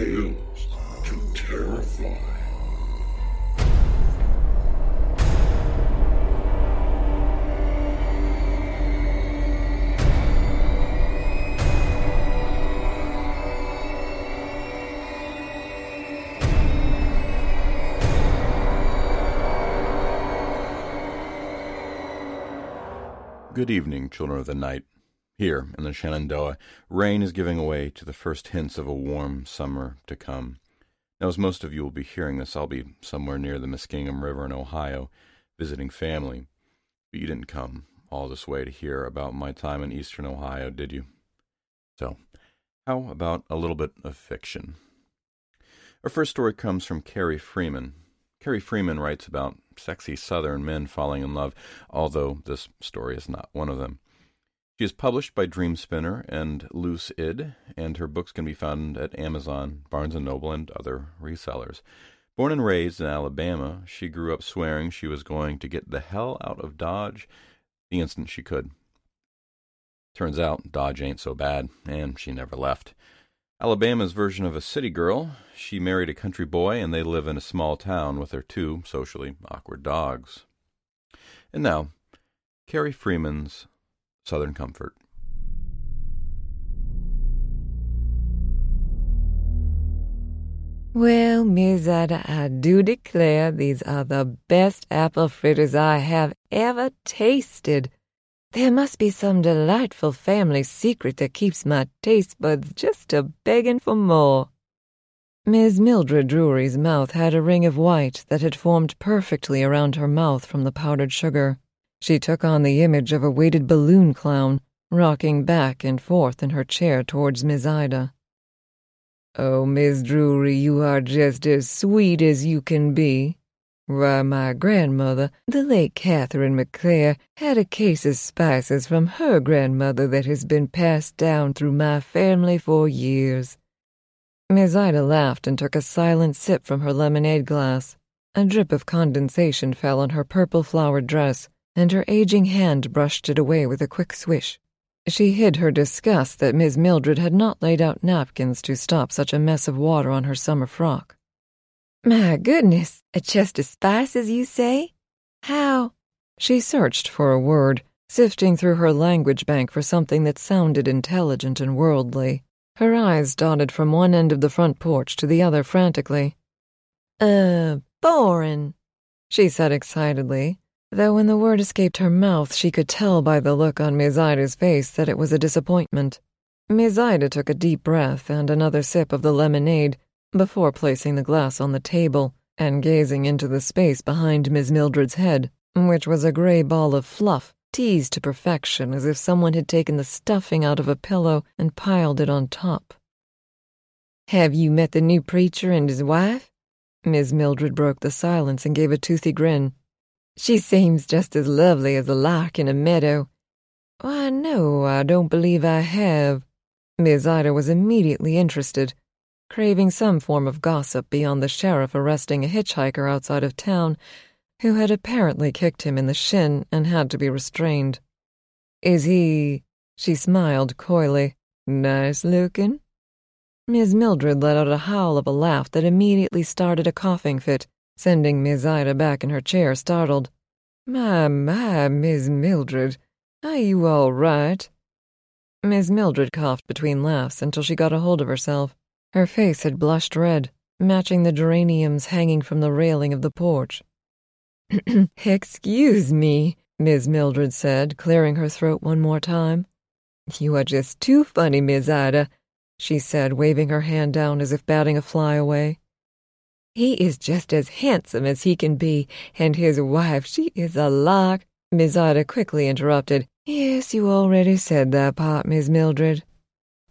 Tales to Terrify. Good evening, children of the night. Here in the Shenandoah, rain is giving way to the first hints of a warm summer to come. Now, as most of you will be hearing this, I'll be somewhere near the Muskingum River in Ohio, visiting family. But you didn't come all this way to hear about my time in eastern Ohio, did you? So, how about a little bit of fiction? Our first story comes from Kerry Freeman. Kerry Freeman writes about sexy southern men falling in love, although this story is not one of them. She is published by Dreamspinner and Loose Id, and her books can be found at Amazon, Barnes & Noble, and other resellers. Born and raised in Alabama, she grew up swearing she was going to get the hell out of Dodge the instant she could. Turns out Dodge ain't so bad, and she never left. Alabama's version of a city girl, she married a country boy, and they live in a small town with their two socially awkward dogs. And now, Kerry Freeman's Southern Comfort. Well, Miss Ida, I do declare these are the best apple fritters I have ever tasted. There must be some delightful family secret that keeps my taste buds just a begging for more. Miss Mildred Drury's mouth had a ring of white that had formed perfectly around her mouth from the powdered sugar. She took on the image of a weighted balloon clown, rocking back and forth in her chair towards Miss Ida. Oh, Miss Drury, you are just as sweet as you can be. Why, my grandmother, the late Catherine McClare, had a case of spices from her grandmother that has been passed down through my family for years. Miss Ida laughed and took a silent sip from her lemonade glass. A drip of condensation fell on her purple flowered dress, and her aging hand brushed it away with a quick swish. She hid her disgust that Miss Mildred had not laid out napkins to stop such a mess of water on her summer frock. My goodness, a chest of spices, you say? How? She searched for a word, sifting through her language bank for something that sounded intelligent and worldly. Her eyes dotted from one end of the front porch to the other frantically. Uh, boring, she said excitedly, though when the word escaped her mouth she could tell by the look on Miss Ida's face that it was a disappointment. Miss Ida took a deep breath and another sip of the lemonade before placing the glass on the table and gazing into the space behind Miss Mildred's head, which was a gray ball of fluff, teased to perfection as if someone had taken the stuffing out of a pillow and piled it on top. Have you met the new preacher and his wife? Miss Mildred broke the silence and gave a toothy grin. She seems just as lovely as a lark in a meadow. Why, no, I don't believe I have. Miss Ida was immediately interested, craving some form of gossip beyond the sheriff arresting a hitchhiker outside of town who had apparently kicked him in the shin and had to be restrained. Is he, she smiled coyly, nice looking? Miss Mildred let out a howl of a laugh that immediately started a coughing fit, sending Miss Ida back in her chair startled. My, my, Miss Mildred, are you all right? Miss Mildred coughed between laughs until she got a hold of herself. Her face had blushed red, matching the geraniums hanging from the railing of the porch. Excuse me, Miss Mildred said, clearing her throat one more time. You are just too funny, Miss Ida, she said, waving her hand down as if batting a fly away. He is just as handsome as he can be, and his wife, she is a lark. Miss Ida quickly interrupted. Yes, you already said that part, Miss Mildred.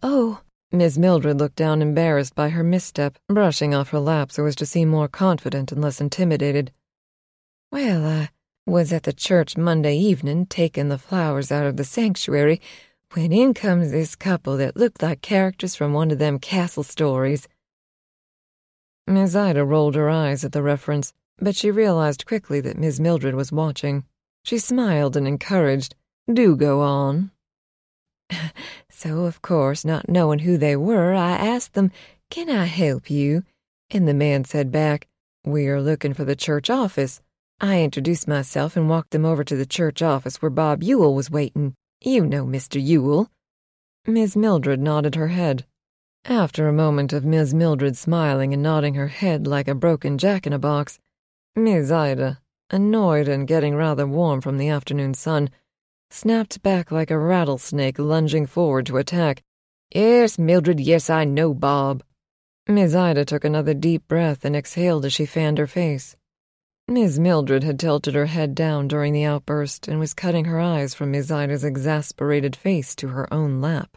Oh, Miss Mildred looked down embarrassed by her misstep, brushing off her lap so as to seem more confident and less intimidated. Well, I was at the church Monday evening taking the flowers out of the sanctuary when in comes this couple that looked like characters from one of them castle stories. Miss Ida rolled her eyes at the reference, but she realized quickly that Miss Mildred was watching. She smiled and encouraged, Do go on. So, of course, not knowing who they were, I asked them, Can I help you? And the man said back, We are looking for the church office. I introduced myself and walked them over to the church office where Bob Ewell was waiting. You know Mr. Ewell. Miss Mildred nodded her head. After a moment of Miss Mildred smiling and nodding her head like a broken jack in a box, Miss Ida, annoyed and getting rather warm from the afternoon sun, snapped back like a rattlesnake lunging forward to attack. Yes, Mildred, yes, I know Bob. Miss Ida took another deep breath and exhaled as she fanned her face. Miss Mildred had tilted her head down during the outburst and was cutting her eyes from Miss Ida's exasperated face to her own lap.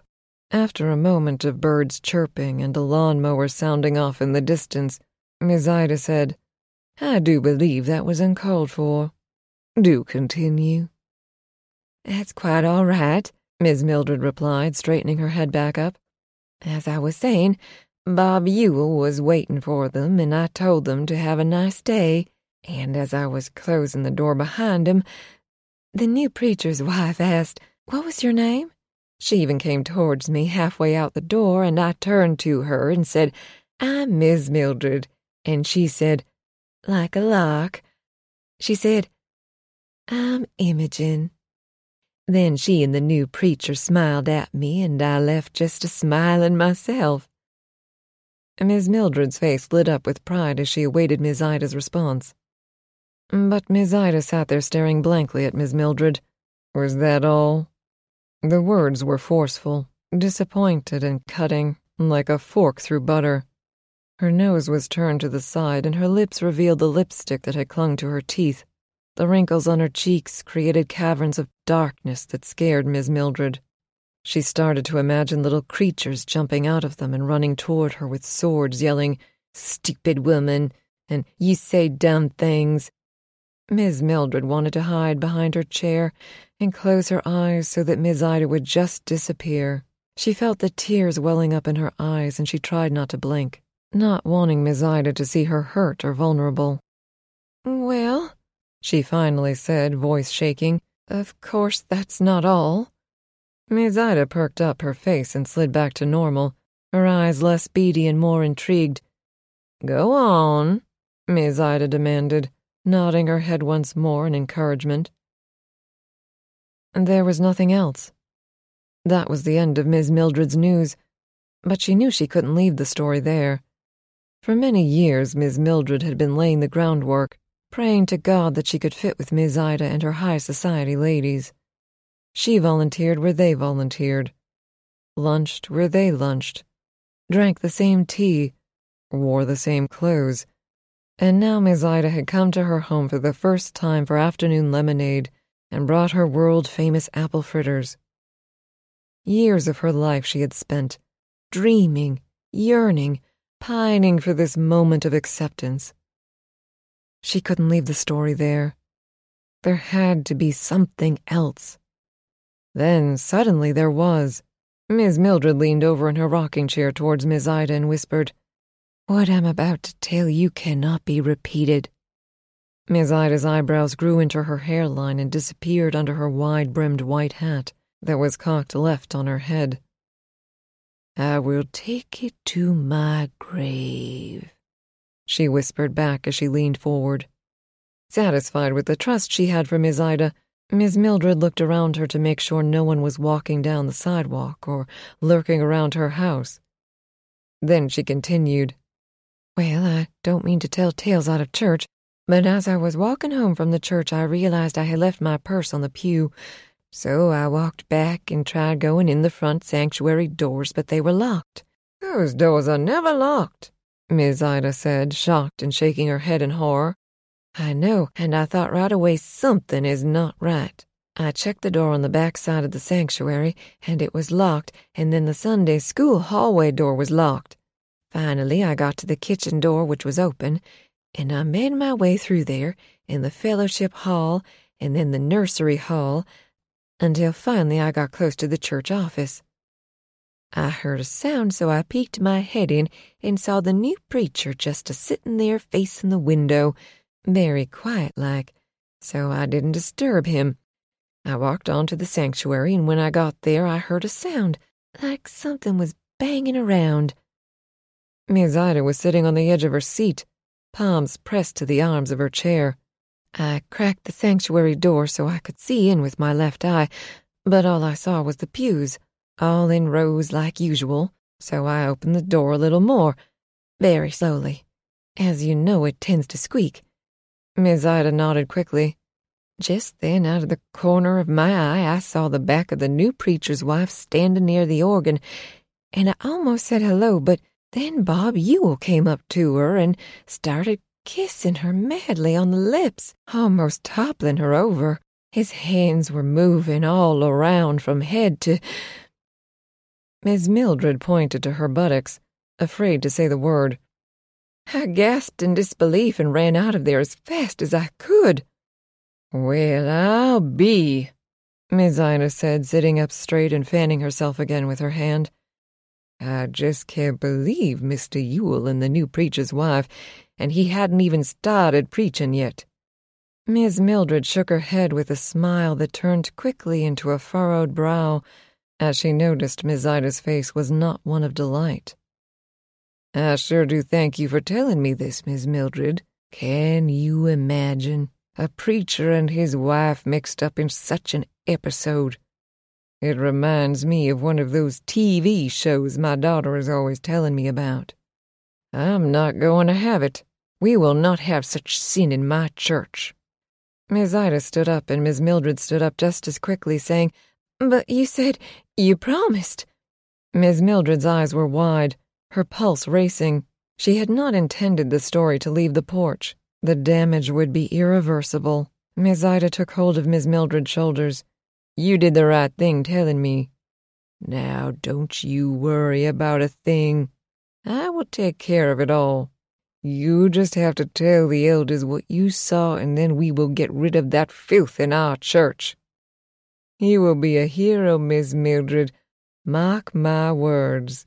After a moment of birds chirping and a lawnmower sounding off in the distance, Miss Ida said, I do believe that was uncalled for. Do continue. That's quite all right, Miss Mildred replied, straightening her head back up. As I was saying, Bob Ewell was waiting for them, and I told them to have a nice day, and as I was closing the door behind him, the new preacher's wife asked, What was your name? She even came towards me halfway out the door, and I turned to her and said, I'm Miss Mildred. And she said, like a lark, she said, I'm Imogen. Then she and the new preacher smiled at me, and I left just a smilin' myself. Miss Mildred's face lit up with pride as she awaited Miss Ida's response. But Miss Ida sat there staring blankly at Miss Mildred. Was that all? The words were forceful, disappointed, and cutting, like a fork through butter. Her nose was turned to the side, and her lips revealed the lipstick that had clung to her teeth. The wrinkles on her cheeks created caverns of darkness that scared Miss Mildred. She started to imagine little creatures jumping out of them and running toward her with swords, yelling, Stupid woman, and you say dumb things. Miss Mildred wanted to hide behind her chair and close her eyes so that Miss Ida would just disappear. She felt the tears welling up in her eyes and she tried not to blink, not wanting Miss Ida to see her hurt or vulnerable. Well, she finally said, voice shaking. Of course, that's not all. Miss Ida perked up her face and slid back to normal, her eyes less beady and more intrigued. Go on, Miss Ida demanded, nodding her head once more in encouragement. And there was nothing else. That was the end of Miss Mildred's news, but she knew she couldn't leave the story there. For many years, Miss Mildred had been laying the groundwork, praying to God that she could fit with Miss Ida and her high society ladies. She volunteered where they volunteered, lunched where they lunched, drank the same tea, wore the same clothes, and now Miss Ida had come to her home for the first time for afternoon lemonade and brought her world famous apple fritters. Years of her life she had spent dreaming, yearning, pining for this moment of acceptance. She couldn't leave the story there. There had to be something else. Then suddenly there was. Miss Mildred leaned over in her rocking chair towards Miss Ida and whispered, What I'm about to tell you cannot be repeated. Miss Ida's eyebrows grew into her hairline and disappeared under her wide brimmed white hat that was cocked left on her head. I will take it to my grave, she whispered back as she leaned forward. Satisfied with the trust she had for Miss Ida, Miss Mildred looked around her to make sure no one was walking down the sidewalk or lurking around her house. Then she continued, Well, I don't mean to tell tales out of church, but as I was walking home from the church, I realized I had left my purse on the pew. So I walked back and tried going in the front sanctuary doors, but they were locked. Those doors are never locked, Miss Ida said, shocked and shaking her head in horror. I know, and I thought right away something is not right. I checked the door on the back side of the sanctuary, and it was locked, and then the Sunday school hallway door was locked. Finally, I got to the kitchen door, which was open, and I made my way through there, in the fellowship hall, and then the nursery hall, until finally I got close to the church office. I heard a sound, so I peeked my head in and saw the new preacher just a sittin' there facin' the window very quiet like, so I didn't disturb him. I walked on to the sanctuary, and when I got there, I heard a sound like something was banging around. Miss Ida was sitting on the edge of her seat, palms pressed to the arms of her chair. I cracked the sanctuary door so I could see in with my left eye, but all I saw was the pews, all in rows like usual, so I opened the door a little more, very slowly. As you know, it tends to squeak. Miss Ida nodded quickly. Just then, out of the corner of my eye, I saw the back of the new preacher's wife standing near the organ, and I almost said hello, but then Bob Ewell came up to her and started kissing her madly on the lips, almost toppling her over. His hands were moving all around from head to. Miss Mildred pointed to her buttocks, afraid to say the word. I gasped in disbelief and ran out of there as fast as I could. Well, I'll be, Miss Ida said, sitting up straight and fanning herself again with her hand. I just can't believe Mr. Yule and the new preacher's wife, and he hadn't even started preaching yet. Miss Mildred shook her head with a smile that turned quickly into a furrowed brow as she noticed Miss Ida's face was not one of delight. I sure do thank you for telling me this, Miss Mildred. Can you imagine a preacher and his wife mixed up in such an episode? It reminds me of one of those TV shows my daughter is always telling me about. I'm not going to have it. We will not have such sin in my church. Miss Ida stood up, and Miss Mildred stood up just as quickly, saying, But you said you promised. Miss Mildred's eyes were wide her pulse racing. She had not intended the story to leave the porch. The damage would be irreversible. Miss Ida took hold of Miss Mildred's shoulders. You did the right thing telling me. Now, don't you worry about a thing. I will take care of it all. You just have to tell the elders what you saw, and then we will get rid of that filth in our church. You will be a hero, Miss Mildred. Mark my words.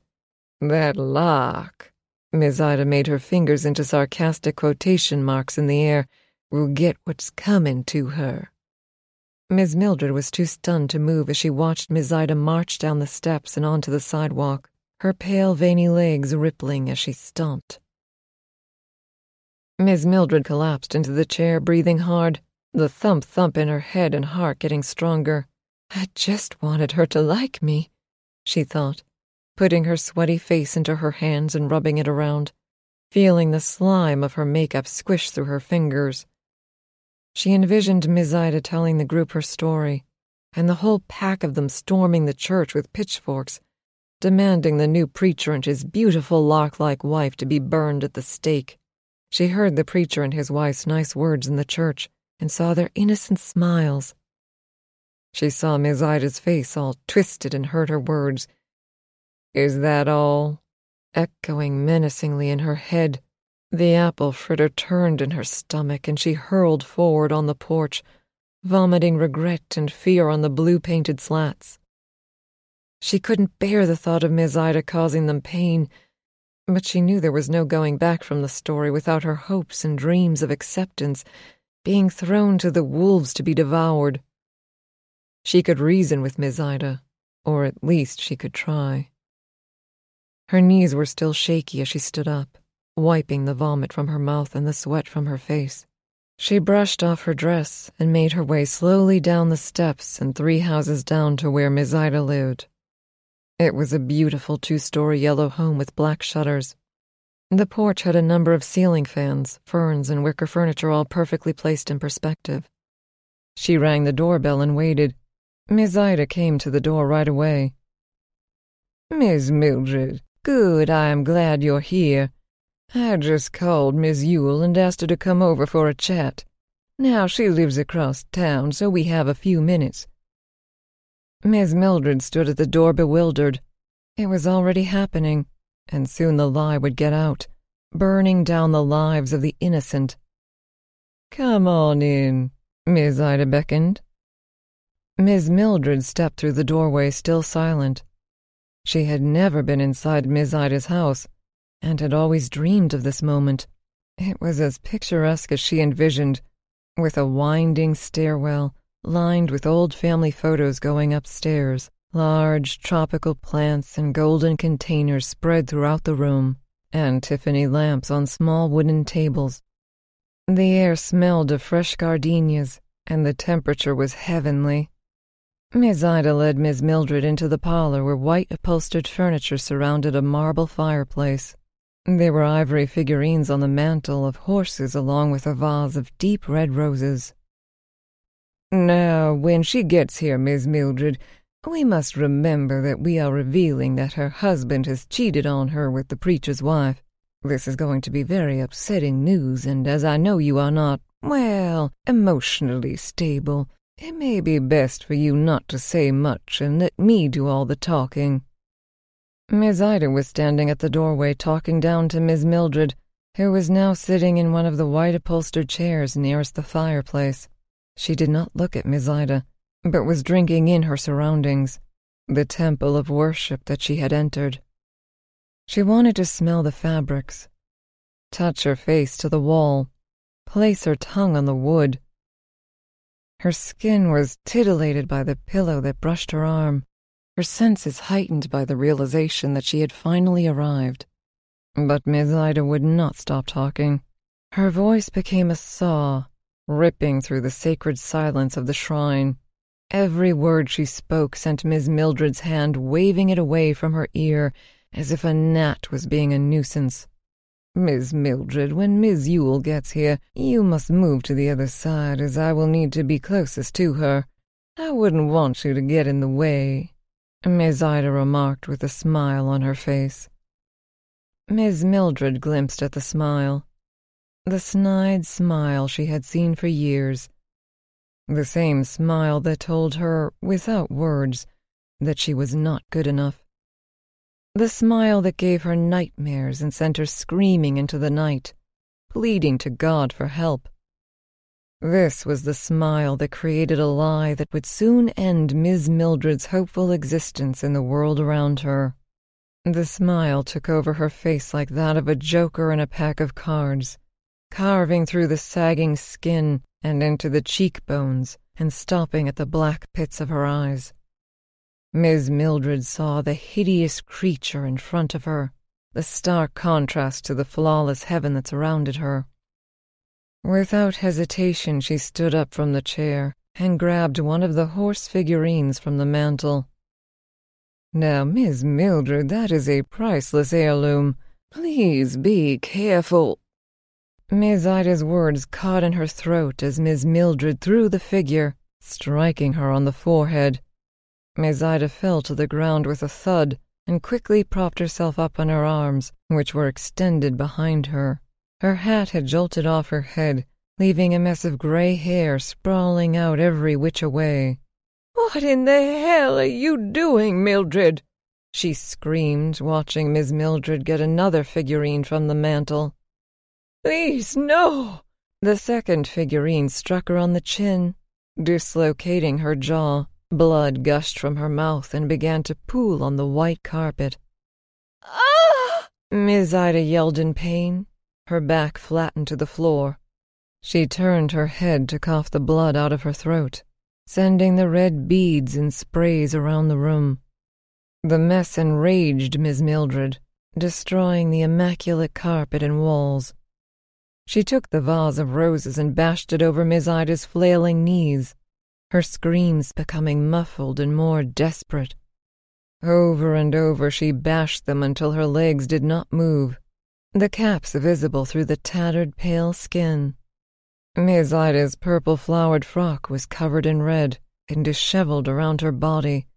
That lock, Miss Ida made her fingers into sarcastic quotation marks in the air, will get what's coming to her. Miss Mildred was too stunned to move as she watched Miss Ida march down the steps and onto the sidewalk, her pale, veiny legs rippling as she stomped. Miss Mildred collapsed into the chair, breathing hard, the thump thump in her head and heart getting stronger. I just wanted her to like me, she thought putting her sweaty face into her hands and rubbing it around, feeling the slime of her makeup squish through her fingers. She envisioned Miss Ida telling the group her story, and the whole pack of them storming the church with pitchforks, demanding the new preacher and his beautiful lark like wife to be burned at the stake. She heard the preacher and his wife's nice words in the church and saw their innocent smiles. She saw Miss Ida's face all twisted and heard her words is that all? Echoing menacingly in her head, the apple fritter turned in her stomach and she hurled forward on the porch, vomiting regret and fear on the blue painted slats. She couldn't bear the thought of Miss Ida causing them pain, but she knew there was no going back from the story without her hopes and dreams of acceptance being thrown to the wolves to be devoured. She could reason with Miss Ida, or at least she could try. Her knees were still shaky as she stood up, wiping the vomit from her mouth and the sweat from her face. She brushed off her dress and made her way slowly down the steps and three houses down to where Miss Ida lived. It was a beautiful two story yellow home with black shutters. The porch had a number of ceiling fans, ferns, and wicker furniture all perfectly placed in perspective. She rang the doorbell and waited. Miss Ida came to the door right away. Miss Mildred, good, I am glad you're here. I just called Miss Yule and asked her to come over for a chat. Now she lives across town, so we have a few minutes. Miss Mildred stood at the door bewildered. It was already happening, and soon the lie would get out, burning down the lives of the innocent. Come on in, Miss Ida beckoned. Miss Mildred stepped through the doorway, still silent. She had never been inside Miss Ida's house, and had always dreamed of this moment. It was as picturesque as she envisioned, with a winding stairwell lined with old family photos going upstairs, large tropical plants and golden containers spread throughout the room, and Tiffany lamps on small wooden tables. The air smelled of fresh gardenias, and the temperature was heavenly. Miss Ida led Miss Mildred into the parlor where white upholstered furniture surrounded a marble fireplace. There were ivory figurines on the mantel of horses along with a vase of deep red roses. Now, when she gets here, Miss Mildred, we must remember that we are revealing that her husband has cheated on her with the preacher's wife. This is going to be very upsetting news, and as I know you are not, well, emotionally stable, it may be best for you not to say much and let me do all the talking. Miss Ida was standing at the doorway talking down to Miss Mildred, who was now sitting in one of the white upholstered chairs nearest the fireplace. She did not look at Miss Ida, but was drinking in her surroundings, the temple of worship that she had entered. She wanted to smell the fabrics, touch her face to the wall, place her tongue on the wood. Her skin was titillated by the pillow that brushed her arm her senses heightened by the realization that she had finally arrived. But Miss Ida would not stop talking. Her voice became a saw, ripping through the sacred silence of the shrine. Every word she spoke sent Miss Mildred's hand waving it away from her ear as if a gnat was being a nuisance. Miss Mildred, when Miss Yule gets here, you must move to the other side, as I will need to be closest to her. I wouldn't want you to get in the way. Miss Ida remarked with a smile on her face. Miss Mildred glimpsed at the smile, the snide smile she had seen for years, the same smile that told her, without words, that she was not good enough, the smile that gave her nightmares and sent her screaming into the night, pleading to God for help. This was the smile that created a lie that would soon end Miss Mildred's hopeful existence in the world around her. The smile took over her face like that of a joker in a pack of cards, carving through the sagging skin and into the cheekbones and stopping at the black pits of her eyes. Miss Mildred saw the hideous creature in front of her, the stark contrast to the flawless heaven that surrounded her. Without hesitation, she stood up from the chair and grabbed one of the horse figurines from the mantel. Now, Miss Mildred, that is a priceless heirloom. Please be careful. Miss Ida's words caught in her throat as Miss Mildred threw the figure, striking her on the forehead. Miss Ida fell to the ground with a thud and quickly propped herself up on her arms, which were extended behind her. Her hat had jolted off her head, leaving a mess of gray hair sprawling out every which way. What in the hell are you doing, Mildred? she screamed, watching Miss Mildred get another figurine from the mantel. Please, no! The second figurine struck her on the chin, dislocating her jaw Blood gushed from her mouth and began to pool on the white carpet. Ah! Miss Ida yelled in pain. Her back flattened to the floor. She turned her head to cough the blood out of her throat, sending the red beads in sprays around the room. The mess enraged Miss Mildred, destroying the immaculate carpet and walls. She took the vase of roses and bashed it over Miss Ida's flailing knees, her screams becoming muffled and more desperate. Over and over she bashed them until her legs did not move, the caps visible through the tattered pale skin. Miss Ida's purple flowered frock was covered in red and disheveled around her body,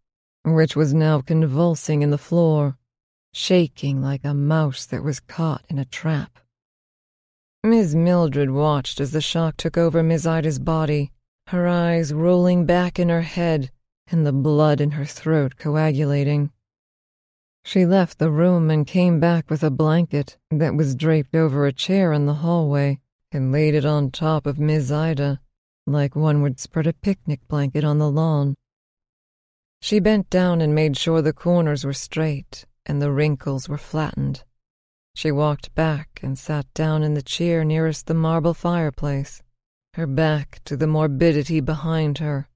which was now convulsing in the floor, shaking like a mouse that was caught in a trap. Miss Mildred watched as the shock took over Miss Ida's body, her eyes rolling back in her head and the blood in her throat coagulating. She left the room and came back with a blanket that was draped over a chair in the hallway and laid it on top of Miss Ida, like one would spread a picnic blanket on the lawn. She bent down and made sure the corners were straight and the wrinkles were flattened. She walked back and sat down in the chair nearest the marble fireplace, her back to the morbidity behind her,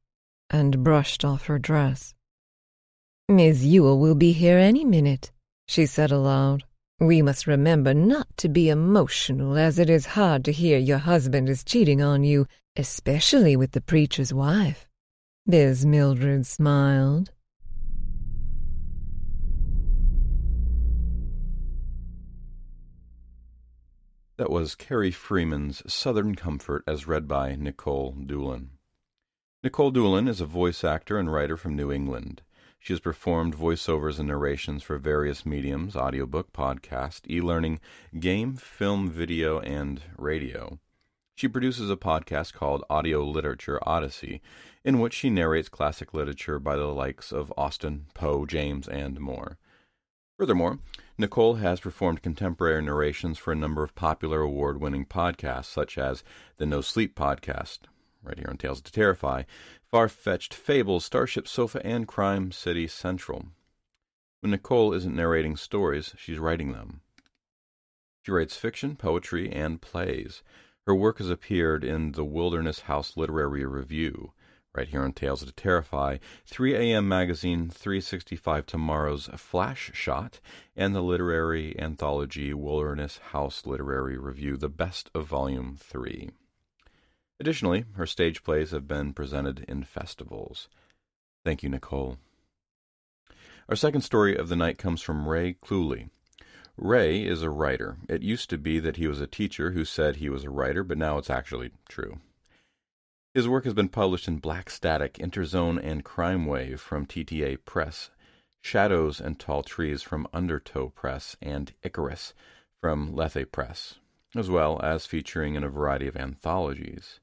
and brushed off her dress. Miss Yule will be here any minute, she said aloud. We must remember not to be emotional, as it is hard to hear your husband is cheating on you, especially with the preacher's wife. Miss Mildred smiled. That was Kerry Freeman's Southern Comfort as read by Nicole Doolin. Nicole Doolin is a voice actor and writer from New England. She has performed voiceovers and narrations for various mediums audiobook, podcast, e learning, game, film, video, and radio. She produces a podcast called Audio Literature Odyssey, in which she narrates classic literature by the likes of Austen, Poe, James, and more. Furthermore, Nicole has performed contemporary narrations for a number of popular award winning podcasts, such as the No Sleep Podcast, right here on Tales to Terrify, Far Fetched Fables, Starship Sofa, and Crime City Central. When Nicole isn't narrating stories, she's writing them. She writes fiction, poetry, and plays. Her work has appeared in the Wilderness House Literary Review, right here on Tales to Terrify, 3 a.m. Magazine, 365 Tomorrow's Flash Shot, and the literary anthology Wilderness House Literary Review, the best of Volume 3. Additionally, her stage plays have been presented in festivals. Thank you, Nicole. Our second story of the night comes from Ray Cluley. Ray is a writer. It used to be that he was a teacher who said he was a writer, but now it's actually true. His work has been published in Black Static, Interzone, and Crime Wave from TTA Press, Shadows and Tall Trees from Undertow Press, and Icarus from Lethe Press, as well as featuring in a variety of anthologies.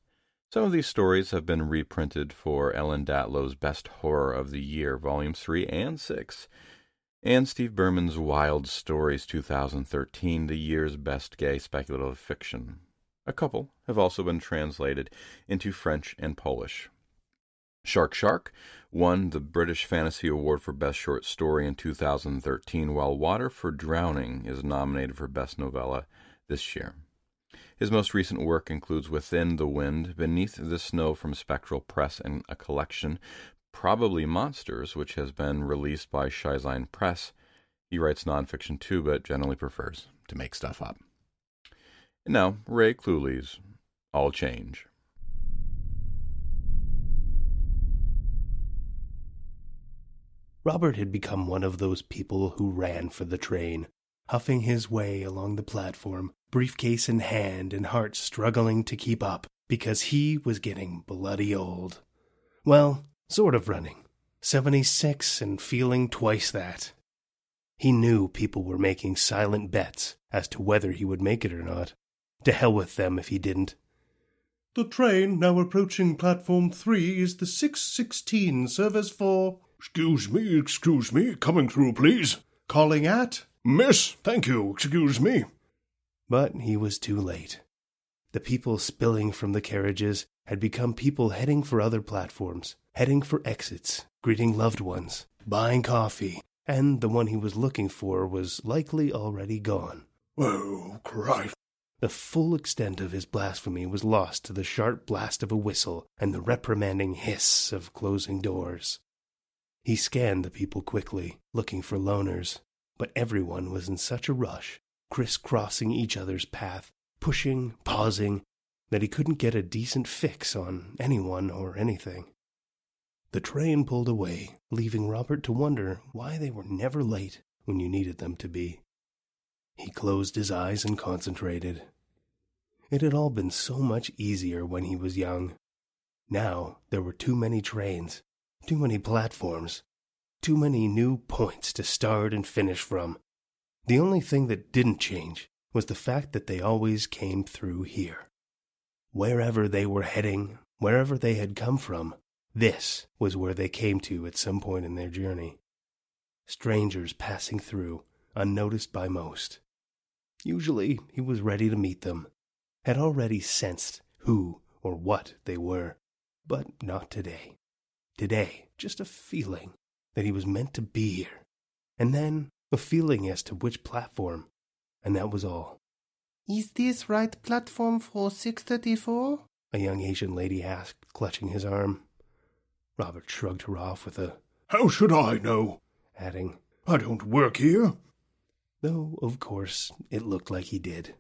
Some of these stories have been reprinted for Ellen Datlow's Best Horror of the Year, Volumes 3 and 6, and Steve Berman's Wilde Stories 2013, the year's best gay speculative fiction. A couple have also been translated into French and Polish. Shark Shark won the British Fantasy Award for Best Short Story in 2013, while Water for Drowning is nominated for Best Novella this year. His most recent work includes Within the Wind, Beneath the Snow from Spectral Press, and a collection, Probably Monsters, which has been released by ChiZine Press. He writes nonfiction too, but generally prefers to make stuff up. And now, Ray Cluley's All Change. Robert had become one of those people who ran for the train, huffing his way along the platform, briefcase in hand and heart struggling to keep up because he was getting bloody old. Well, sort of running. 76 and feeling twice that. He knew people were making silent bets as to whether he would make it or not. To hell with them if he didn't. The train now approaching platform three is the 616 service for. Excuse me, excuse me, coming through, please. Calling at? Miss, thank you, excuse me. But he was too late. The people spilling from the carriages had become people heading for other platforms, heading for exits, greeting loved ones, buying coffee, and the one he was looking for was likely already gone. Oh, Christ. The full extent of his blasphemy was lost to the sharp blast of a whistle and the reprimanding hiss of closing doors. He scanned the people quickly, looking for loners, but everyone was in such a rush, crisscrossing each other's path, pushing, pausing, that he couldn't get a decent fix on anyone or anything. The train pulled away, leaving Robert to wonder why they were never late when you needed them to be. He closed his eyes and concentrated. It had all been so much easier when he was young. Now there were too many trains, too many platforms, too many new points to start and finish from. The only thing that didn't change was the fact that they always came through here. Wherever they were heading, wherever they had come from, this was where they came to at some point in their journey. Strangers passing through, unnoticed by most. Usually he was ready to meet them, had already sensed who or what they were, but not today. Today, just a feeling that he was meant to be here, and then a feeling as to which platform, and that was all. Is this right platform for 634? A young Asian lady asked, clutching his arm. Robert shrugged her off with a, How should I know? adding, I don't work here. Though, of course, it looked like he did.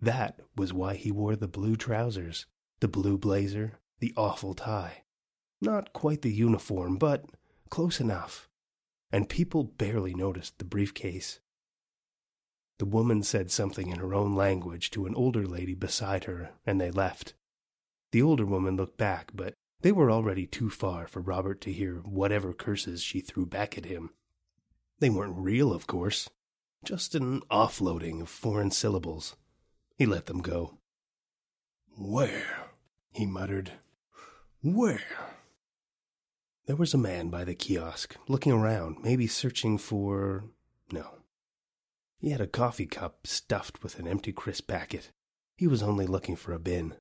That was why he wore the blue trousers, the blue blazer, the awful tie. Not quite the uniform, but close enough. And people barely noticed the briefcase. The woman said something in her own language to an older lady beside her, and they left. The older woman looked back, but they were already too far for Robert to hear whatever curses she threw back at him. They weren't real, of course, just an offloading of foreign syllables. He let them go. Where? He muttered. Where? There was a man by the kiosk, looking around, maybe searching for. No. He had a coffee cup stuffed with an empty crisp packet. He was only looking for a bin.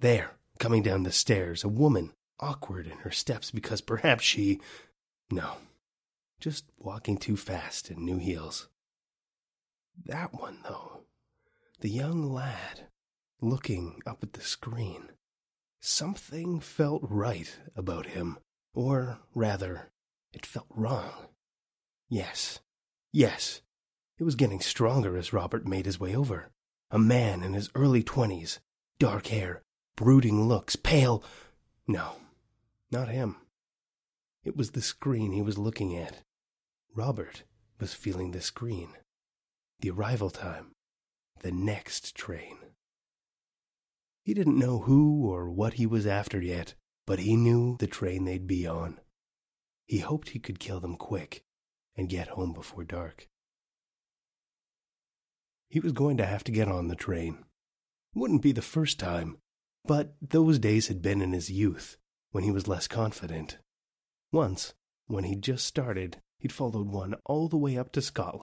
There, coming down the stairs, a woman, awkward in her steps because perhaps she. No. Just walking too fast in new heels. That one, though. The young lad, looking up at the screen. Something felt right about him. Or, rather, it felt wrong. Yes, yes, it was getting stronger as Robert made his way over. A man in his early twenties, dark hair, brooding looks, pale. No, not him. It was the screen he was looking at. Robert was feeling the screen. The arrival time. The next train. He didn't know who or what he was after yet, but he knew the train they'd be on. He hoped he could kill them quick and get home before dark. He was going to have to get on the train. Wouldn't be the first time, but those days had been in his youth, when he was less confident. Once, when he'd just started, he'd followed one all the way up to Scotland.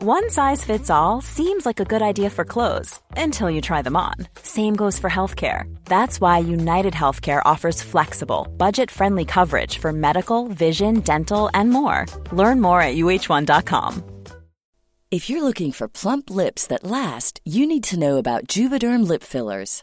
One size fits all seems like a good idea for clothes until you try them on. Same goes for healthcare. That's why United Healthcare offers flexible, budget friendly coverage for medical, vision, dental, and more. Learn more at uh1.com. If you're looking for plump lips that last, you need to know about Juvederm lip fillers.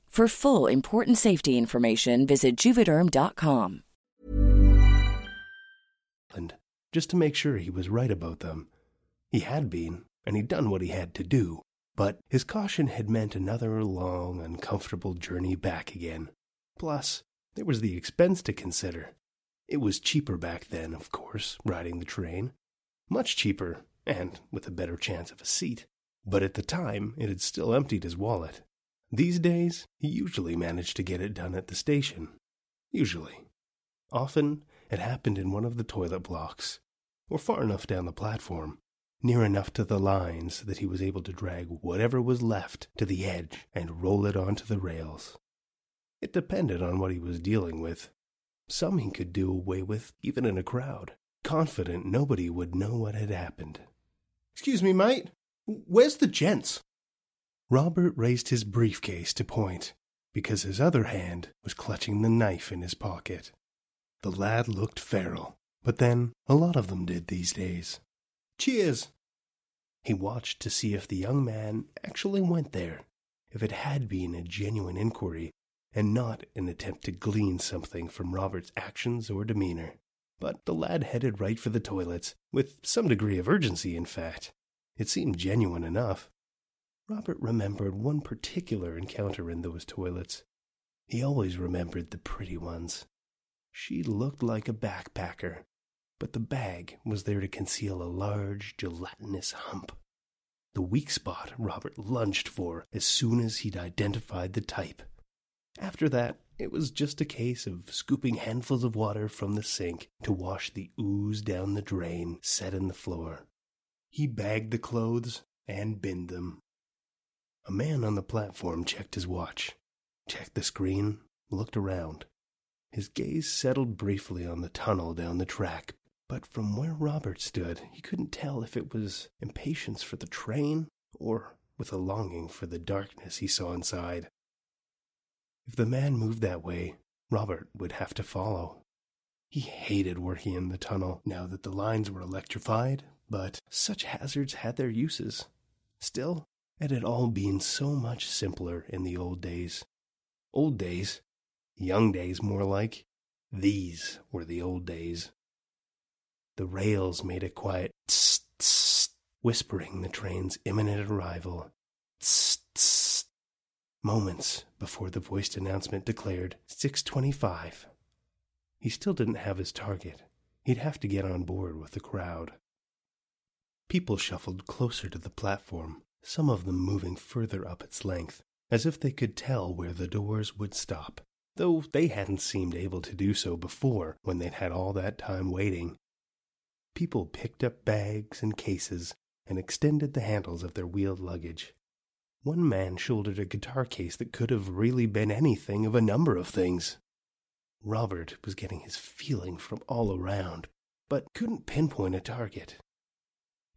For full important safety information, visit juvederm.com. And just to make sure he was right about them. He had been, and he'd done what he had to do, but his caution had meant another long, uncomfortable journey back again. Plus, there was the expense to consider. It was cheaper back then, of course, riding the train. Much cheaper, and with a better chance of a seat. But at the time, it had still emptied his wallet. These days, he usually managed to get it done at the station. Usually. Often, it happened in one of the toilet blocks, or far enough down the platform, near enough to the lines that he was able to drag whatever was left to the edge and roll it onto the rails. It depended on what he was dealing with. Some he could do away with even in a crowd, confident nobody would know what had happened. Excuse me, mate. Where's the gents? Robert raised his briefcase to point, because his other hand was clutching the knife in his pocket. The lad looked feral, but then a lot of them did these days. Cheers! He watched to see if the young man actually went there, if it had been a genuine inquiry and not an attempt to glean something from Robert's actions or demeanor. But the lad headed right for the toilets, with some degree of urgency, in fact. It seemed genuine enough. Robert remembered one particular encounter in those toilets. He always remembered the pretty ones. She looked like a backpacker, but the bag was there to conceal a large, gelatinous hump. The weak spot Robert lunged for as soon as he'd identified the type. After that, it was just a case of scooping handfuls of water from the sink to wash the ooze down the drain set in the floor. He bagged the clothes and binned them. A man on the platform checked his watch, checked the screen, looked around. His gaze settled briefly on the tunnel down the track, but from where Robert stood, he couldn't tell if it was impatience for the train or with a longing for the darkness he saw inside. If the man moved that way, Robert would have to follow. He hated working in the tunnel now that the lines were electrified, but such hazards had their uses. Still, it had all been so much simpler in the old days. Old days? Young days, more like. These were the old days. The rails made a quiet tss tss, whispering the train's imminent arrival. Tss tss. Moments before the voiced announcement declared 625. He still didn't have his target. He'd have to get on board with the crowd. People shuffled closer to the platform, some of them moving further up its length, as if they could tell where the doors would stop, though they hadn't seemed able to do so before when they'd had all that time waiting. People picked up bags and cases and extended the handles of their wheeled luggage. One man shouldered a guitar case that could have really been anything of a number of things. Robert was getting his feeling from all around, but couldn't pinpoint a target.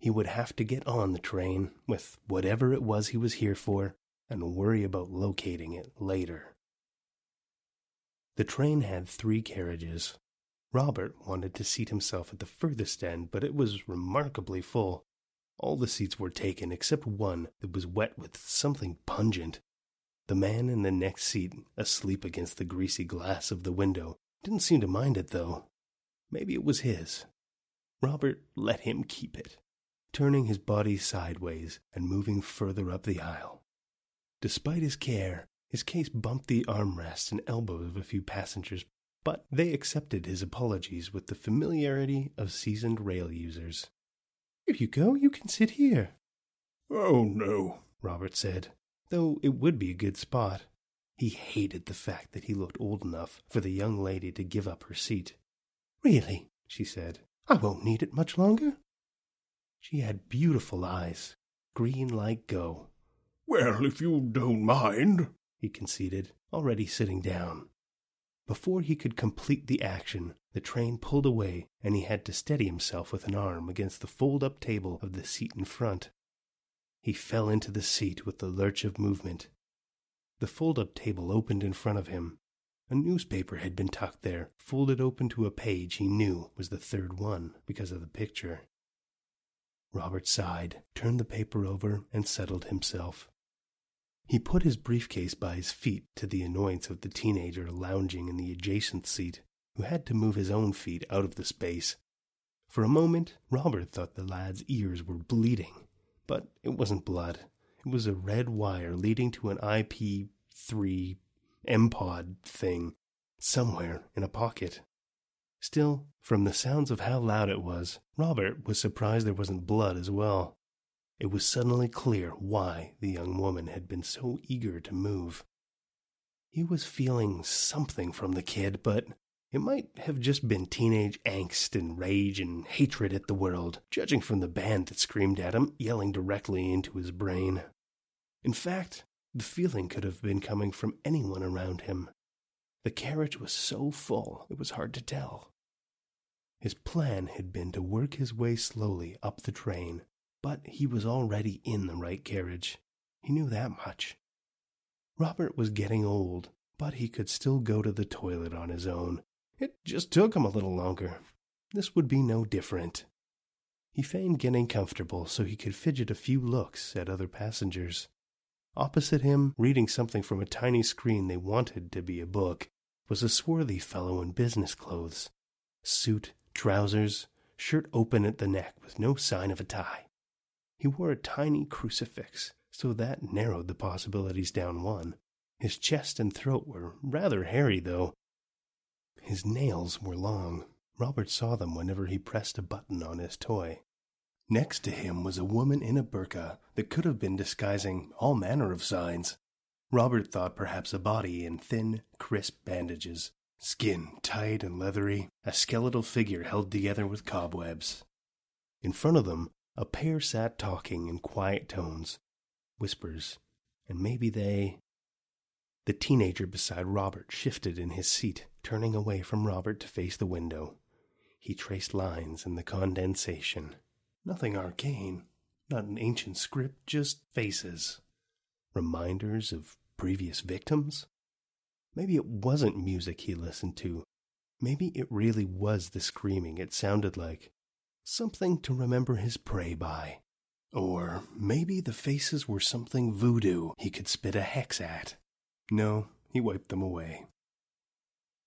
He would have to get on the train with whatever it was he was here for and worry about locating it later. The train had three carriages. Robert wanted to seat himself at the furthest end, but it was remarkably full. All the seats were taken except one that was wet with something pungent. The man in the next seat, asleep against the greasy glass of the window, didn't seem to mind it, though. Maybe it was his. Robert let him keep it turning his body sideways and moving further up the aisle. Despite his care, His case bumped the armrests and elbows of a few passengers, but they accepted his apologies with the familiarity of seasoned rail users. Here you go, you can sit here. Oh, no, Robert said, though it would be a good spot. He hated the fact that he looked old enough for the young lady to give up her seat. Really, she said, I won't need it much longer. She had beautiful eyes, green like go. Well, if you don't mind, he conceded, already sitting down. Before he could complete the action, the train pulled away, and he had to steady himself with an arm against the fold up table of the seat in front. He fell into the seat with the lurch of movement. The fold up table opened in front of him. A newspaper had been tucked there, folded open to a page he knew was the third one because of the picture. Robert sighed, turned the paper over, and settled himself. He put his briefcase by his feet to the annoyance of the teenager lounging in the adjacent seat, who had to move his own feet out of the space. For a moment, Robert thought the lad's ears were bleeding, but it wasn't blood. It was a red wire leading to an IP3 MPod thing somewhere in a pocket. Still, from the sounds of how loud it was, Robert was surprised there wasn't blood as well. It was suddenly clear why the young woman had been so eager to move. He was feeling something from the kid, but it might have just been teenage angst and rage and hatred at the world, judging from the band that screamed at him, yelling directly into his brain. In fact, the feeling could have been coming from anyone around him. The carriage was so full it was hard to tell. His plan had been to work his way slowly up the train, but he was already in the right carriage. He knew that much. Robert was getting old, but he could still go to the toilet on his own. It just took him a little longer. This would be no different. He feigned getting comfortable so he could fidget a few looks at other passengers. Opposite him, reading something from a tiny screen they wanted to be a book, was a swarthy fellow in business clothes suit, trousers, shirt open at the neck with no sign of a tie. He wore a tiny crucifix, so that narrowed the possibilities down one. His chest and throat were rather hairy, though. His nails were long. Robert saw them whenever he pressed a button on his toy. Next to him was a woman in a burqa that could have been disguising all manner of signs. Robert thought perhaps a body in thin, crisp bandages, skin tight and leathery, a skeletal figure held together with cobwebs. In front of them, a pair sat talking in quiet tones, whispers, and maybe they. The teenager beside Robert shifted in his seat, turning away from Robert to face the window. He traced lines in the condensation. Nothing arcane, not an ancient script, just faces. Reminders of previous victims? Maybe it wasn't music he listened to. Maybe it really was the screaming it sounded like something to remember his prey by. Or maybe the faces were something voodoo he could spit a hex at. No, he wiped them away.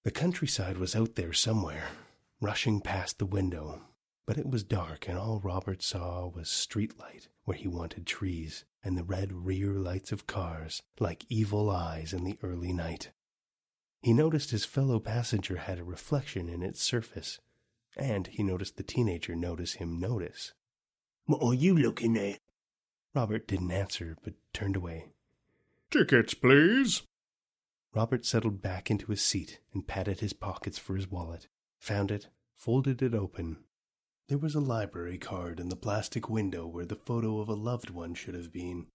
The countryside was out there somewhere, rushing past the window, but it was dark and all Robert saw was streetlight where he wanted trees and the red rear lights of cars like evil eyes in the early night. He noticed his fellow passenger had a reflection in its surface and he noticed the teenager notice him notice. What are you looking at? Robert didn't answer, but turned away. Tickets, please. Robert settled back into his seat and patted his pockets for his wallet, found it, folded it open. There was a library card in the plastic window where the photo of a loved one should have been.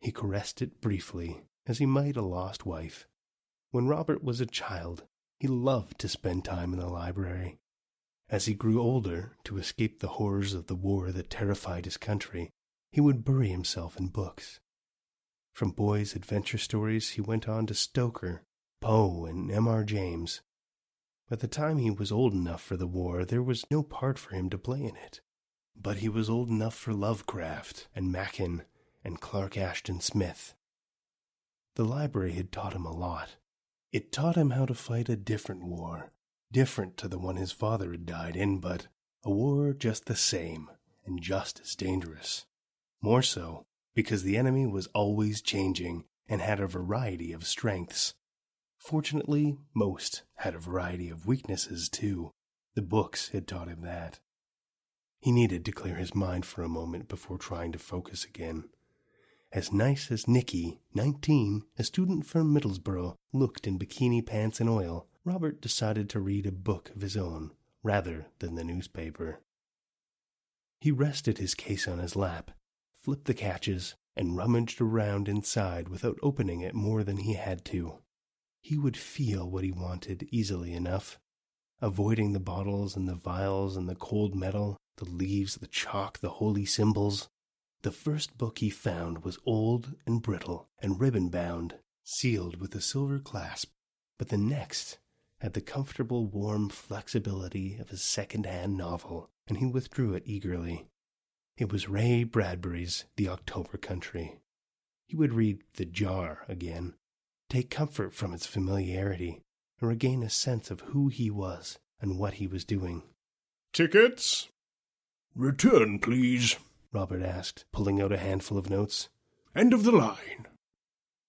He caressed it briefly, as he might a lost wife. When Robert was a child, he loved to spend time in the library. As he grew older, to escape the horrors of the war that terrified his country, he would bury himself in books. From boys' adventure stories, he went on to Stoker, Poe, and M.R. James. By the time he was old enough for the war, there was no part for him to play in it. But he was old enough for Lovecraft and Machen and Clark Ashton Smith. The library had taught him a lot. It taught him how to fight a different war, different to the one his father had died in, but a war just the same and just as dangerous. More so, because the enemy was always changing and had a variety of strengths. Fortunately, most had a variety of weaknesses, too. The books had taught him that. He needed to clear his mind for a moment before trying to focus again. As nice as Nicky, 19, a student from Middlesbrough, looked in bikini pants and oil, Robert decided to read a book of his own rather than the newspaper. He rested his case on his lap, flipped the catches, and rummaged around inside without opening it more than he had to. He would feel what he wanted easily enough, avoiding the bottles and the vials and the cold metal, the leaves, the chalk, the holy symbols. The first book he found was old and brittle and ribbon bound, sealed with a silver clasp, but the next had the comfortable, warm flexibility of a second hand novel, and he withdrew it eagerly. It was Ray Bradbury's The October Country. He would read The Jar again, take comfort from its familiarity, and regain a sense of who he was and what he was doing. Tickets? Return, please, Robert asked, pulling out a handful of notes. End of the line.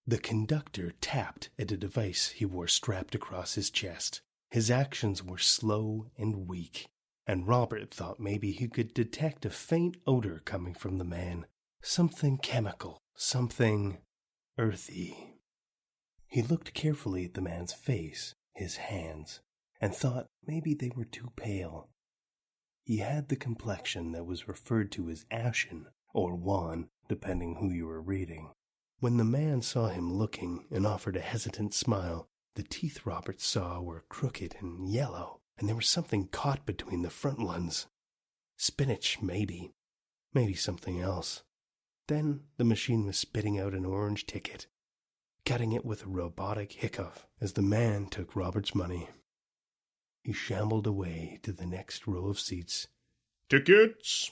The conductor tapped at a device he wore strapped across his chest. His actions were slow and weak, and Robert thought maybe he could detect a faint odor coming from the man. Something chemical, something earthy. He looked carefully at the man's face, his hands, and thought maybe they were too pale. He had the complexion that was referred to as ashen or wan, depending who you were reading. When the man saw him looking and offered a hesitant smile, the teeth Robert saw were crooked and yellow, and there was something caught between the front ones. Spinach, maybe. Maybe something else. Then the machine was spitting out an orange ticket, cutting it with a robotic hiccough as the man took Robert's money. He shambled away to the next row of seats. Tickets?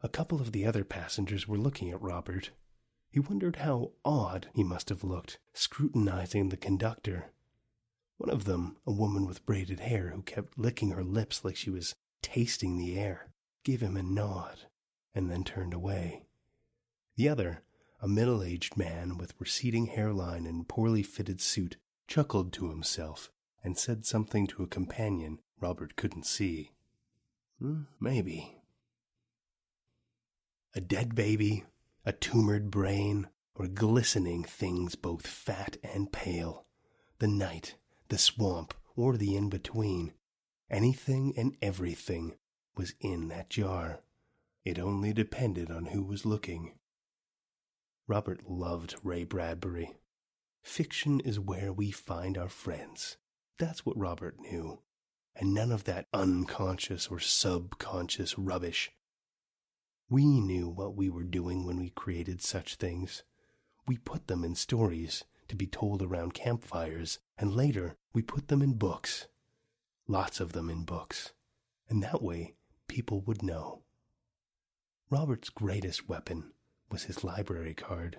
A couple of the other passengers were looking at Robert, he wondered how odd he must have looked, scrutinizing the conductor. One of them, a woman with braided hair who kept licking her lips like she was tasting the air, gave him a nod and then turned away. The other, a middle aged man with receding hairline and poorly fitted suit, chuckled to himself and said something to a companion Robert couldn't see. Hmm, maybe. A dead baby a tumored brain, or glistening things both fat and pale, the night, the swamp, or the in between. Anything and everything was in that jar. It only depended on who was looking. Robert loved Ray Bradbury. Fiction is where we find our friends. That's what Robert knew. And none of that unconscious or subconscious rubbish we knew what we were doing when we created such things. We put them in stories to be told around campfires, and later we put them in books. Lots of them in books. And that way people would know. Robert's greatest weapon was his library card.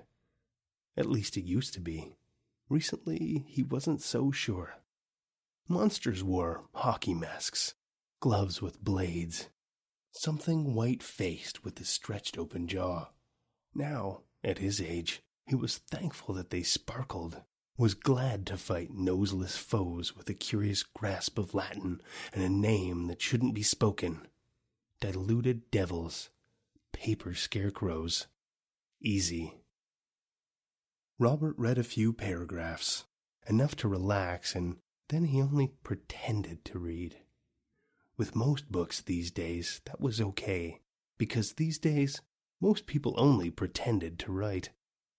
At least it used to be. Recently, he wasn't so sure. Monsters wore hockey masks, gloves with blades, something white faced with his stretched open jaw. Now, at his age, he was thankful that they sparkled, was glad to fight noseless foes with a curious grasp of Latin and a name that shouldn't be spoken. Diluted devils, paper scarecrows. Easy. Robert read a few paragraphs, enough to relax, and then he only pretended to read. With most books these days, that was okay, because these days, most people only pretended to write.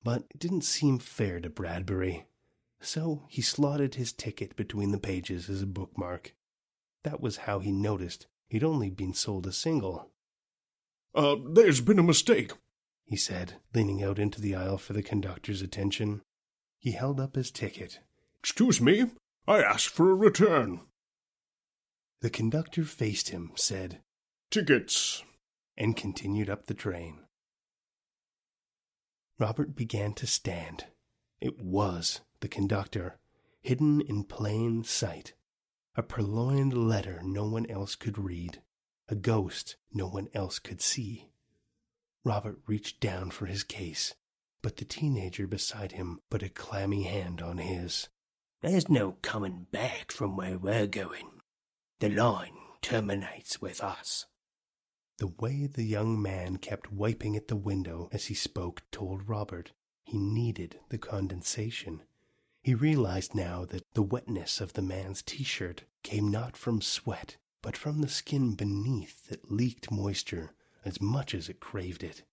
But it didn't seem fair to Bradbury, so he slotted his ticket between the pages as a bookmark. That was how he noticed he'd only been sold a single. Uh, there's been a mistake, he said, leaning out into the aisle for the conductor's attention. He held up his ticket. Excuse me, I ask for a return. The conductor faced him, said, Tickets, and continued up the train. Robert began to stand. It was the conductor, hidden in plain sight. A purloined letter no one else could read, a ghost no one else could see. Robert reached down for his case, but the teenager beside him put a clammy hand on his. There's no coming back from where we're going. The line terminates with us. The way the young man kept wiping at the window as he spoke told Robert he needed the condensation. He realized now that the wetness of the man's t shirt came not from sweat, but from the skin beneath that leaked moisture as much as it craved it.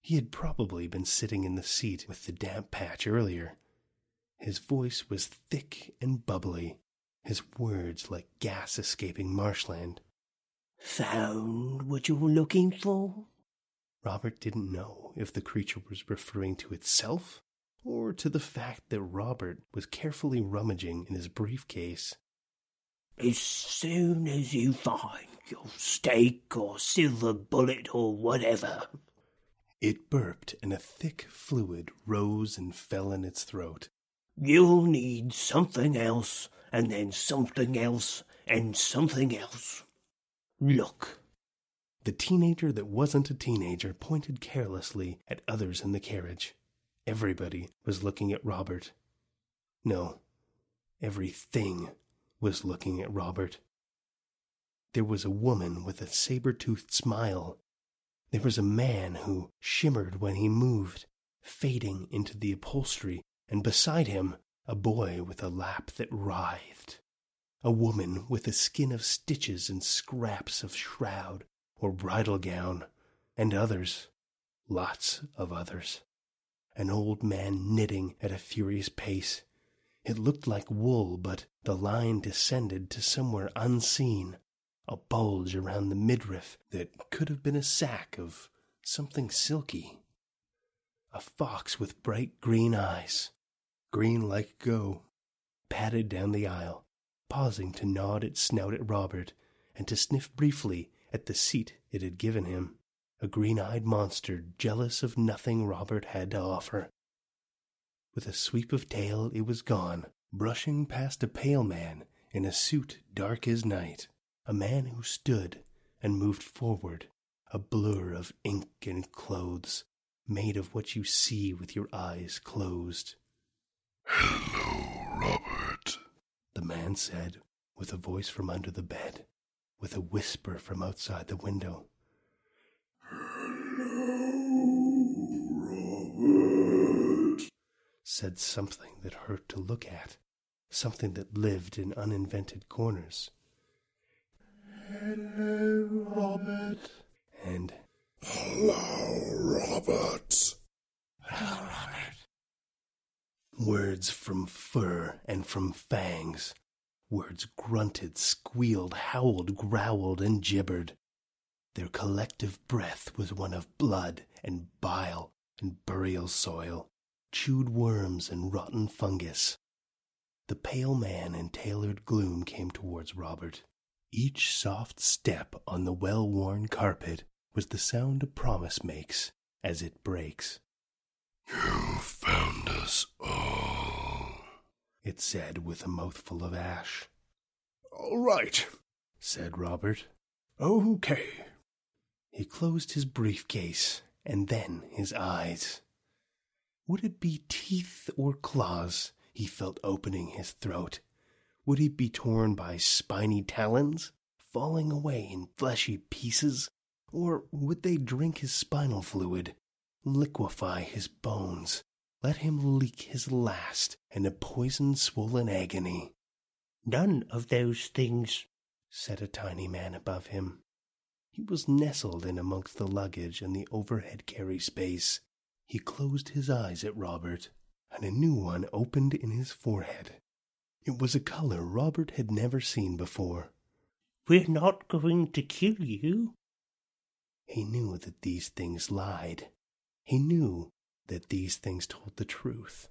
He had probably been sitting in the seat with the damp patch earlier. His voice was thick and bubbly, his words like gas escaping marshland. Found what you were looking for? Robert didn't know if the creature was referring to itself or to the fact that Robert was carefully rummaging in his briefcase. As soon as you find your stake or silver bullet or whatever. It burped, and a thick fluid rose and fell in its throat. You'll need something else, and then something else, and something else. Look. The teenager that wasn't a teenager pointed carelessly at others in the carriage. Everybody was looking at Robert. No, everything was looking at Robert. There was a woman with a saber toothed smile. There was a man who shimmered when he moved, fading into the upholstery, and beside him, a boy with a lap that writhed. A woman with a skin of stitches and scraps of shroud or bridal gown, and others, lots of others. An old man knitting at a furious pace. It looked like wool, but the line descended to somewhere unseen, a bulge around the midriff that could have been a sack of something silky. A fox with bright green eyes, green like go, padded down the aisle, pausing to nod its snout at Robert and to sniff briefly at the seat it had given him, a green eyed monster jealous of nothing Robert had to offer. With a sweep of tail, it was gone, brushing past a pale man in a suit dark as night, a man who stood and moved forward, a blur of ink and clothes, made of what you see with your eyes closed. Hello, Robert, the man said, with a voice from under the bed, with a whisper from outside the window. Hello, Robert, said something that hurt to look at, something that lived in uninvented corners. Hello, Robert. And Hello, Robert. Hello, Robert. Words from fur and from fangs. Words grunted, squealed, howled, growled, and gibbered. Their collective breath was one of blood and bile and burial soil chewed worms and rotten fungus. The pale man in tailored gloom came towards Robert. Each soft step on the well worn carpet was the sound a promise makes as it breaks. You found us all, it said with a mouthful of ash. All right, said Robert. Okay. He closed his briefcase and then his eyes. Would it be teeth or claws he felt opening his throat? Would it be torn by spiny talons, falling away in fleshy pieces? Or would they drink his spinal fluid, liquefy his bones, let him leak his last in a poison swollen agony? None of those things, said a tiny man above him. He was nestled in amongst the luggage in the overhead carry space. He closed his eyes at Robert, and a new one opened in his forehead. It was a color Robert had never seen before. We're not going to kill you. He knew that these things lied. He knew that these things told the truth.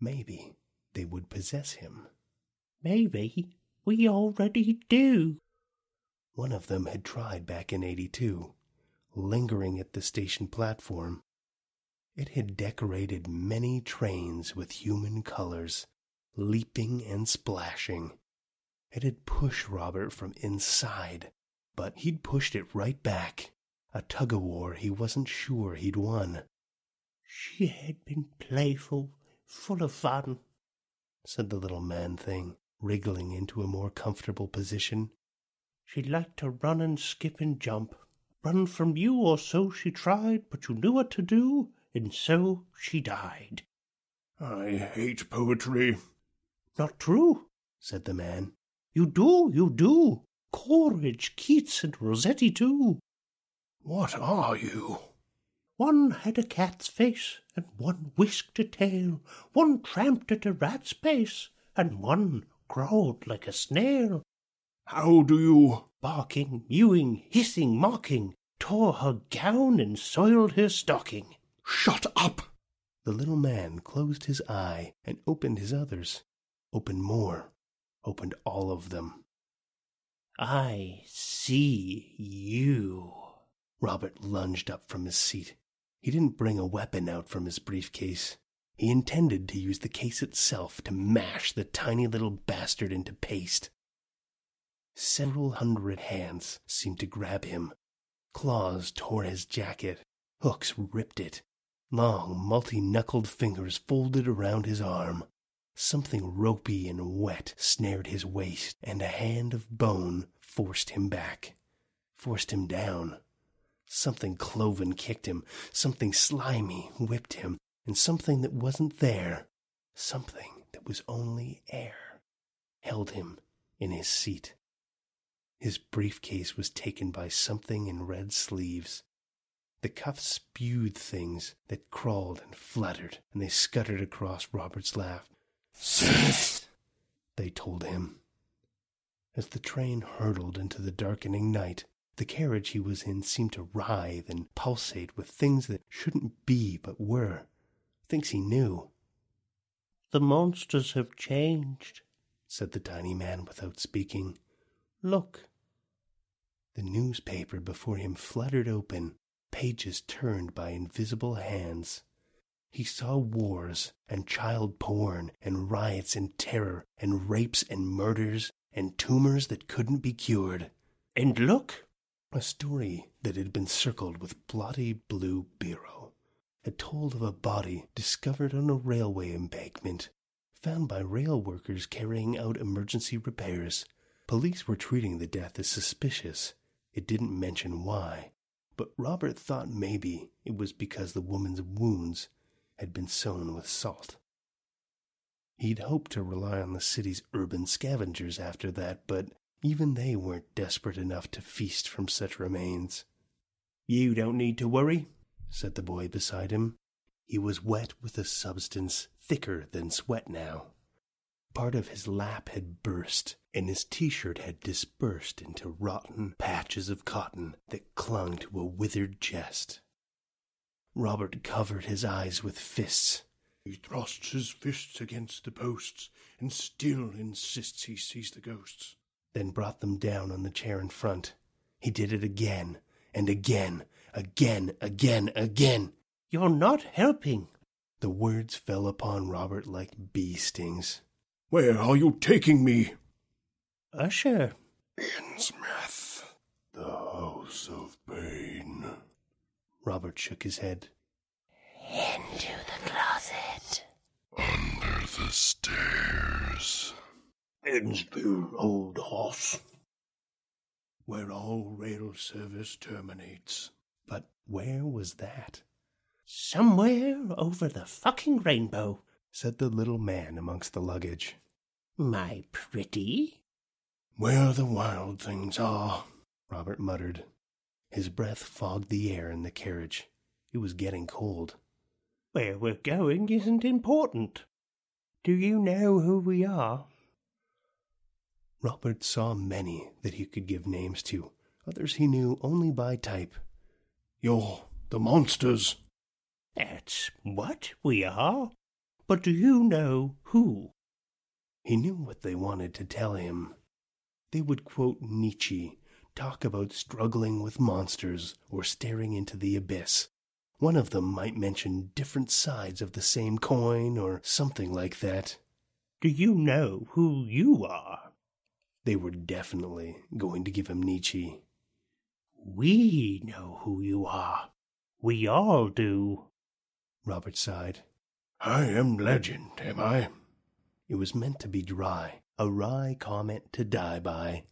Maybe they would possess him. Maybe we already do. One of them had tried back in 82, lingering at the station platform it had decorated many trains with human colors, leaping and splashing. It had pushed Robert from inside, but he'd pushed it right back, a tug of war he wasn't sure he'd won. She had been playful, full of fun, said the little man thing, wriggling into a more comfortable position. She liked to run and skip and jump. Run from you or so she tried, but you knew what to do, and so she died. I hate poetry. Not true, said the man. You do, you do. Coleridge, Keats, and Rossetti too. What are you? One had a cat's face, and one whisked a tail. One tramped at a rat's pace, and one crawled like a snail. How do you? Barking, mewing, hissing, mocking, tore her gown and soiled her stocking. Shut up! The little man closed his eye and opened his others, opened more, opened all of them. I see you. Robert lunged up from his seat. He didn't bring a weapon out from his briefcase. He intended to use the case itself to mash the tiny little bastard into paste. Several hundred hands seemed to grab him. Claws tore his jacket. Hooks ripped it. Long, multi knuckled fingers folded around his arm. Something ropey and wet snared his waist, and a hand of bone forced him back, forced him down. Something cloven kicked him, something slimy whipped him, and something that wasn't there, something that was only air, held him in his seat. His briefcase was taken by something in red sleeves. The cuffs spewed things that crawled and fluttered, and they scuttered across Robert's lap. Sit! They told him. As the train hurtled into the darkening night, the carriage he was in seemed to writhe and pulsate with things that shouldn't be but were, things he knew. The monsters have changed, said the tiny man without speaking. Look. The newspaper before him fluttered open, pages turned by invisible hands. He saw wars and child porn and riots and terror and rapes and murders and tumors that couldn't be cured. And look! A story that had been circled with bloody blue biro had told of a body discovered on a railway embankment, found by rail workers carrying out emergency repairs. Police were treating the death as suspicious. It didn't mention why, but Robert thought maybe it was because the woman's wounds had been sown with salt. He'd hoped to rely on the city's urban scavengers after that, but even they weren't desperate enough to feast from such remains. You don't need to worry, said the boy beside him. He was wet with a substance thicker than sweat now. Part of his lap had burst, and his t shirt had dispersed into rotten patches of cotton that clung to a withered chest. Robert covered his eyes with fists. He thrusts his fists against the posts, and still insists he sees the ghosts. Then brought them down on the chair in front. He did it again, and again, again, again, again. You're not helping. The words fell upon Robert like bee stings. Where are you taking me? Usher. Innsmouth, the house of pain. Robert shook his head. Into the closet. Under the stairs. Innsville Old Horse. Where all rail service terminates. But where was that? Somewhere over the fucking rainbow, said the little man amongst the luggage. My pretty. Where the wild things are, Robert muttered. His breath fogged the air in the carriage. It was getting cold. Where we're going isn't important. Do you know who we are? Robert saw many that he could give names to, others he knew only by type. You're the monsters. That's what we are. But do you know who? He knew what they wanted to tell him. They would quote Nietzsche, talk about struggling with monsters or staring into the abyss. One of them might mention different sides of the same coin or something like that. Do you know who you are? They were definitely going to give him Nietzsche. We know who you are. We all do. Robert sighed. I am legend, am I? It was meant to be dry, a wry comment to die by.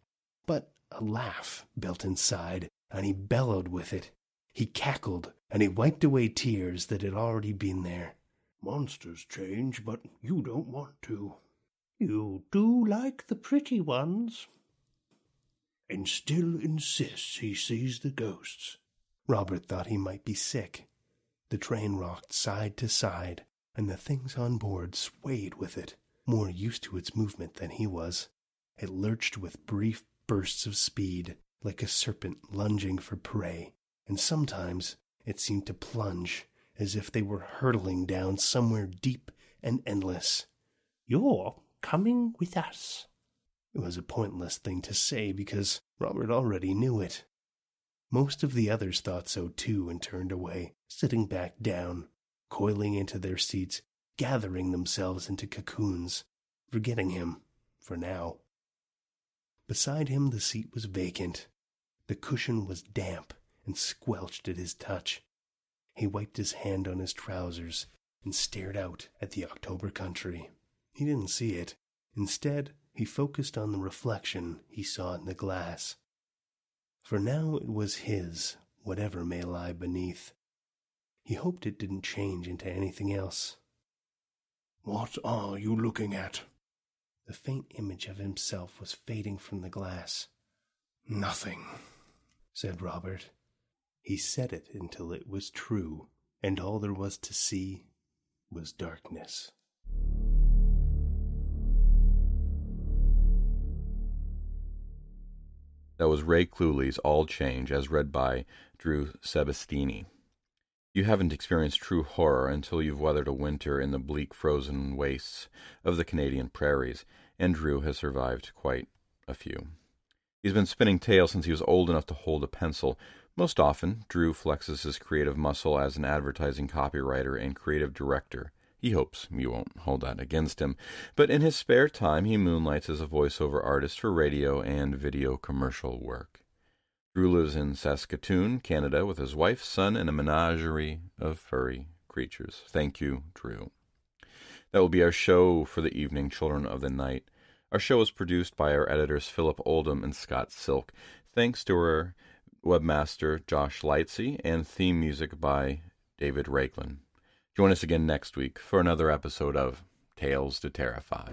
But a laugh built inside, and he bellowed with it. He cackled, and he wiped away tears that had already been there. Monsters change, but you don't want to. You do like the pretty ones. And still insists he sees the ghosts. Robert thought he might be sick. The train rocked side to side, and the things on board swayed with it, more used to its movement than he was. It lurched with brief bursts of speed, like a serpent lunging for prey, and sometimes it seemed to plunge as if they were hurtling down somewhere deep and endless. You're coming with us. It was a pointless thing to say because Robert already knew it. Most of the others thought so too and turned away, sitting back down, coiling into their seats, gathering themselves into cocoons, forgetting him for now. Beside him, the seat was vacant. The cushion was damp and squelched at his touch. He wiped his hand on his trousers and stared out at the October country. He didn't see it. Instead, he focused on the reflection he saw in the glass. For now it was his, whatever may lie beneath. He hoped it didn't change into anything else. What are you looking at? The faint image of himself was fading from the glass. Nothing, said Robert. He said it until it was true, and all there was to see was darkness. That was Ray Cluley's All Change, as read by Drew Sebastini. You haven't experienced true horror until you've weathered a winter in the bleak frozen wastes of the Canadian prairies, and Drew has survived quite a few. He's been spinning tales since he was old enough to hold a pencil. Most often, Drew flexes his creative muscle as an advertising copywriter and creative director. He hopes you won't hold that against him, but in his spare time he moonlights as a voiceover artist for radio and video commercial work. Drew lives in Saskatoon, Canada, with his wife, son, and a menagerie of furry creatures. Thank you, Drew. That will be our show for the evening, Children of the Night. Our show is produced by our editors Philip Oldham and Scott Silk. Thanks to our webmaster Josh Lightsey and theme music by David Raglan. Join us again next week for another episode of Tales to Terrify.